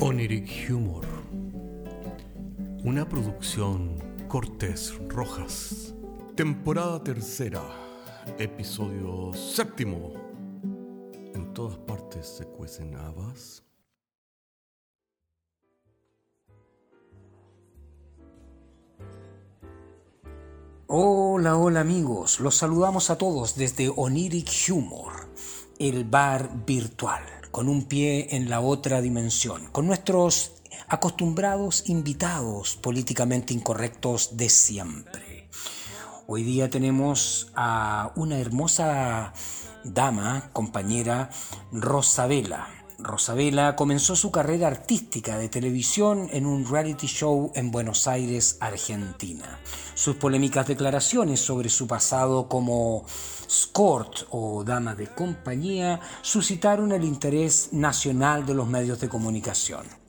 Oniric Humor. Una producción Cortés Rojas. Temporada tercera. Episodio séptimo. En todas partes se cuecen habas. Hola, hola amigos, los saludamos a todos desde Oniric Humor, el bar virtual, con un pie en la otra dimensión, con nuestros acostumbrados invitados políticamente incorrectos de siempre. Hoy día tenemos a una hermosa dama, compañera, Rosabela, Rosabela comenzó su carrera artística de televisión en un reality show en Buenos Aires, Argentina. Sus polémicas declaraciones sobre su pasado como escort o dama de compañía suscitaron el interés nacional de los medios de comunicación.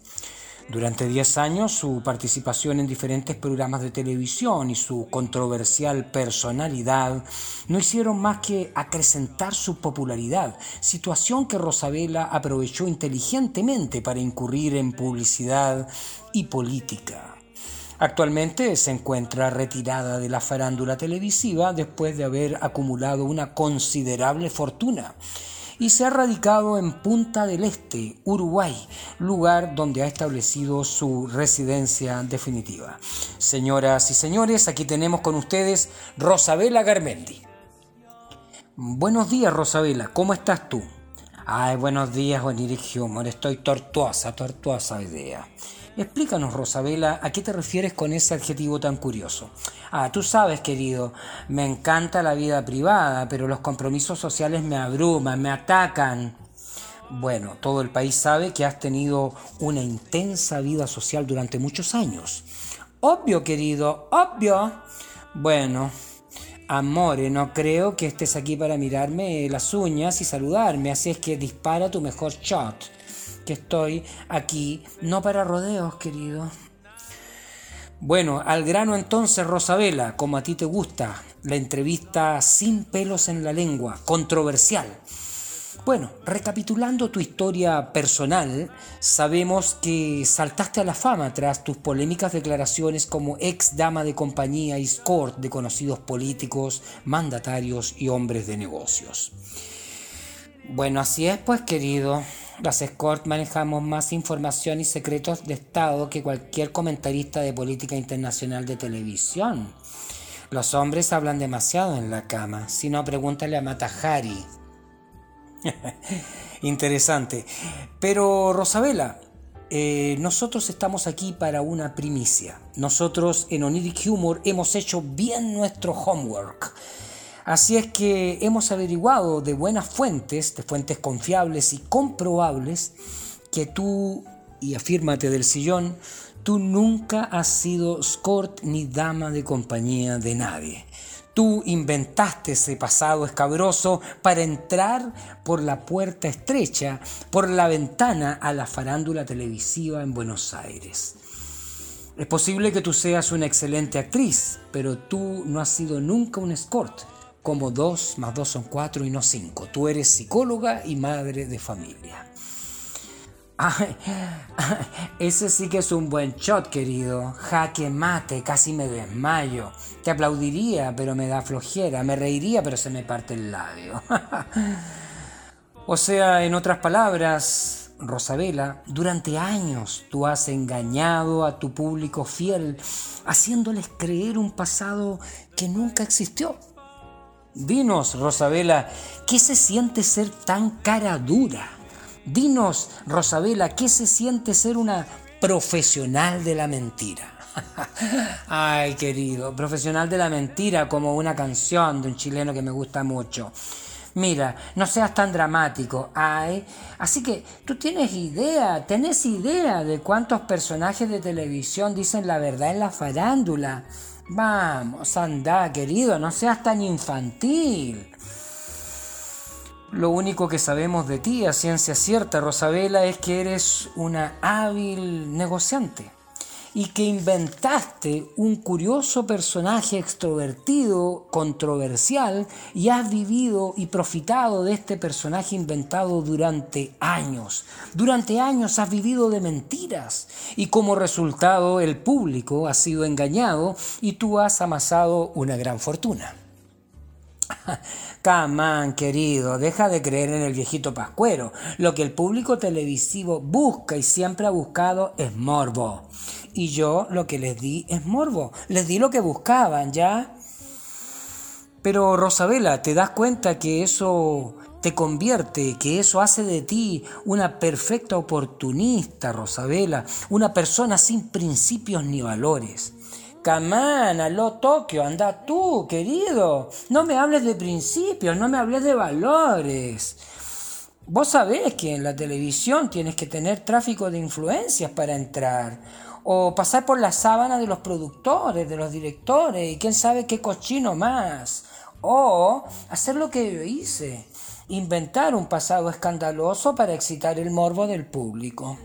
Durante 10 años su participación en diferentes programas de televisión y su controversial personalidad no hicieron más que acrecentar su popularidad, situación que Rosabella aprovechó inteligentemente para incurrir en publicidad y política. Actualmente se encuentra retirada de la farándula televisiva después de haber acumulado una considerable fortuna y se ha radicado en Punta del Este, Uruguay, lugar donde ha establecido su residencia definitiva. Señoras y señores, aquí tenemos con ustedes Rosabela Garmendi. Buenos días, Rosabela, ¿cómo estás tú? Ay, buenos días, Oniric Humor, estoy tortuosa, tortuosa idea. Explícanos, Rosabela, ¿a qué te refieres con ese adjetivo tan curioso? Ah, tú sabes, querido, me encanta la vida privada, pero los compromisos sociales me abruman, me atacan. Bueno, todo el país sabe que has tenido una intensa vida social durante muchos años. Obvio, querido, obvio. Bueno, amore, no creo que estés aquí para mirarme las uñas y saludarme, así es que dispara tu mejor shot que estoy aquí, no para rodeos, querido. Bueno, al grano entonces, Rosabela, como a ti te gusta, la entrevista sin pelos en la lengua, controversial. Bueno, recapitulando tu historia personal, sabemos que saltaste a la fama tras tus polémicas declaraciones como ex dama de compañía y escort de conocidos políticos, mandatarios y hombres de negocios. Bueno, así es pues querido, las escort manejamos más información y secretos de Estado que cualquier comentarista de política internacional de televisión. Los hombres hablan demasiado en la cama, si no pregúntale a Matajari. Interesante. Pero Rosabela, eh, nosotros estamos aquí para una primicia. Nosotros en Oniric Humor hemos hecho bien nuestro homework. Así es que hemos averiguado de buenas fuentes, de fuentes confiables y comprobables, que tú, y afírmate del sillón, tú nunca has sido escort ni dama de compañía de nadie. Tú inventaste ese pasado escabroso para entrar por la puerta estrecha, por la ventana a la farándula televisiva en Buenos Aires. Es posible que tú seas una excelente actriz, pero tú no has sido nunca un escort como dos más dos son cuatro y no cinco. Tú eres psicóloga y madre de familia. ese sí que es un buen shot, querido. Jaque mate, casi me desmayo. Te aplaudiría, pero me da flojera. Me reiría, pero se me parte el labio. o sea, en otras palabras, Rosabela, durante años tú has engañado a tu público fiel, haciéndoles creer un pasado que nunca existió. Dinos, Rosabela, ¿qué se siente ser tan cara dura? Dinos, Rosabela, ¿qué se siente ser una profesional de la mentira? Ay, querido, profesional de la mentira como una canción de un chileno que me gusta mucho. Mira, no seas tan dramático, ay. Así que tú tienes idea, tenés idea de cuántos personajes de televisión dicen la verdad en la farándula. Vamos, anda, querido, no seas tan infantil. Lo único que sabemos de ti a ciencia cierta, Rosabela, es que eres una hábil negociante y que inventaste un curioso personaje extrovertido, controversial, y has vivido y profitado de este personaje inventado durante años. Durante años has vivido de mentiras y como resultado el público ha sido engañado y tú has amasado una gran fortuna. Camán, querido, deja de creer en el viejito pascuero. Lo que el público televisivo busca y siempre ha buscado es morbo. Y yo lo que les di es morbo. Les di lo que buscaban, ¿ya? Pero Rosabela, ¿te das cuenta que eso te convierte, que eso hace de ti una perfecta oportunista, Rosabela, una persona sin principios ni valores? Camán, aló Tokio, anda tú, querido. No me hables de principios, no me hables de valores. Vos sabés que en la televisión tienes que tener tráfico de influencias para entrar. O pasar por la sábana de los productores, de los directores, y quién sabe qué cochino más. O hacer lo que yo hice, inventar un pasado escandaloso para excitar el morbo del público.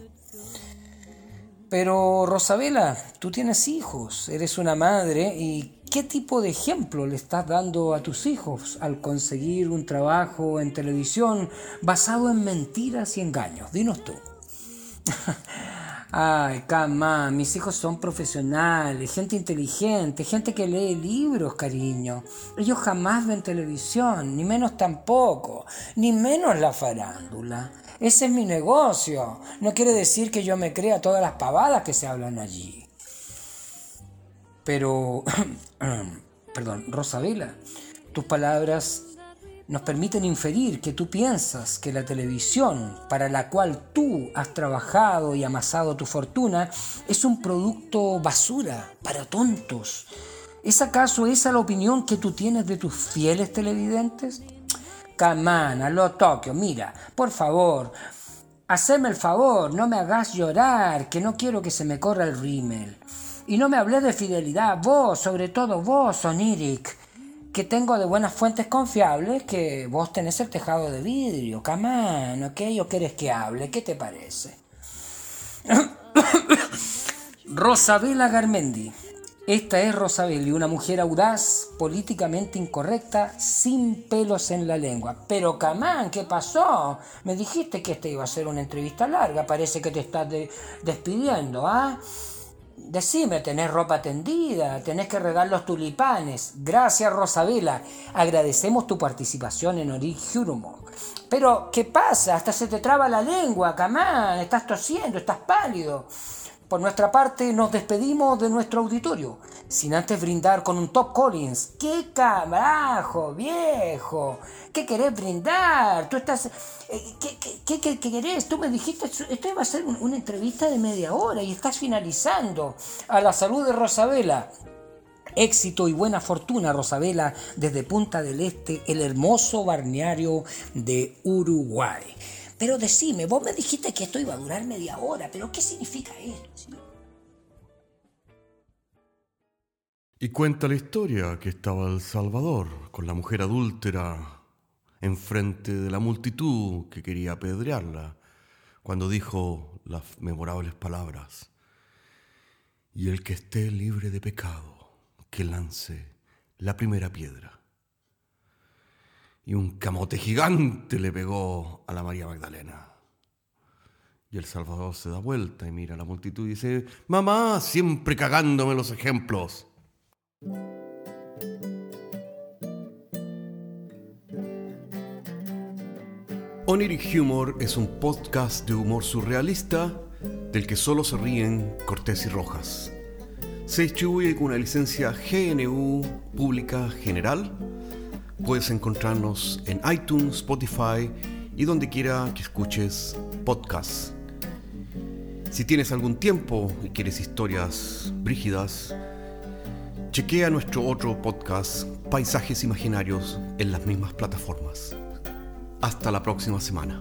Pero Rosabela, tú tienes hijos, eres una madre y ¿qué tipo de ejemplo le estás dando a tus hijos al conseguir un trabajo en televisión basado en mentiras y engaños? Dinos tú. Ay, cama, mis hijos son profesionales, gente inteligente, gente que lee libros, cariño. Ellos jamás ven televisión, ni menos tampoco, ni menos la farándula. Ese es mi negocio. No quiere decir que yo me crea todas las pavadas que se hablan allí. Pero, perdón, Rosabela, tus palabras nos permiten inferir que tú piensas que la televisión para la cual tú has trabajado y amasado tu fortuna es un producto basura para tontos. ¿Es acaso esa la opinión que tú tienes de tus fieles televidentes? Camana, lo Tokio, mira, por favor, haceme el favor, no me hagas llorar, que no quiero que se me corra el rímel. Y no me hables de fidelidad, vos, sobre todo vos, Oniric, que tengo de buenas fuentes confiables que vos tenés el tejado de vidrio. Camán, ¿ok? ¿O quieres que hable? ¿Qué te parece? Rosabela Garmendi. Esta es Rosabelli, una mujer audaz, políticamente incorrecta, sin pelos en la lengua. Pero Camán, ¿qué pasó? Me dijiste que esta iba a ser una entrevista larga, parece que te estás despidiendo, ¿ah? Decime, tenés ropa tendida, tenés que regar los tulipanes. Gracias, Rosabela. Agradecemos tu participación en Ori Humor. Pero, ¿qué pasa? Hasta se te traba la lengua, Camán. Estás tosiendo, estás pálido. Por nuestra parte, nos despedimos de nuestro auditorio, sin antes brindar con un Top Collins. ¡Qué carajo, viejo! ¿Qué querés brindar? Tú estás... Eh, ¿Qué, qué, querés? Tú me dijiste, esto iba a ser una entrevista de media hora y estás finalizando. A la salud de Rosabela. Éxito y buena fortuna, Rosabela, desde Punta del Este, el hermoso balneario de Uruguay. Pero decime, vos me dijiste que esto iba a durar media hora, pero ¿qué significa esto? Y cuenta la historia que estaba El Salvador con la mujer adúltera enfrente de la multitud que quería apedrearla cuando dijo las memorables palabras. Y el que esté libre de pecado, que lance la primera piedra y un camote gigante le pegó a la María Magdalena. Y el Salvador se da vuelta y mira a la multitud y dice, mamá, siempre cagándome los ejemplos. Oniric Humor es un podcast de humor surrealista del que solo se ríen Cortés y Rojas. Se distribuye con una licencia GNU Pública General Puedes encontrarnos en iTunes, Spotify y donde quiera que escuches podcasts. Si tienes algún tiempo y quieres historias brígidas, chequea nuestro otro podcast, Paisajes Imaginarios, en las mismas plataformas. Hasta la próxima semana.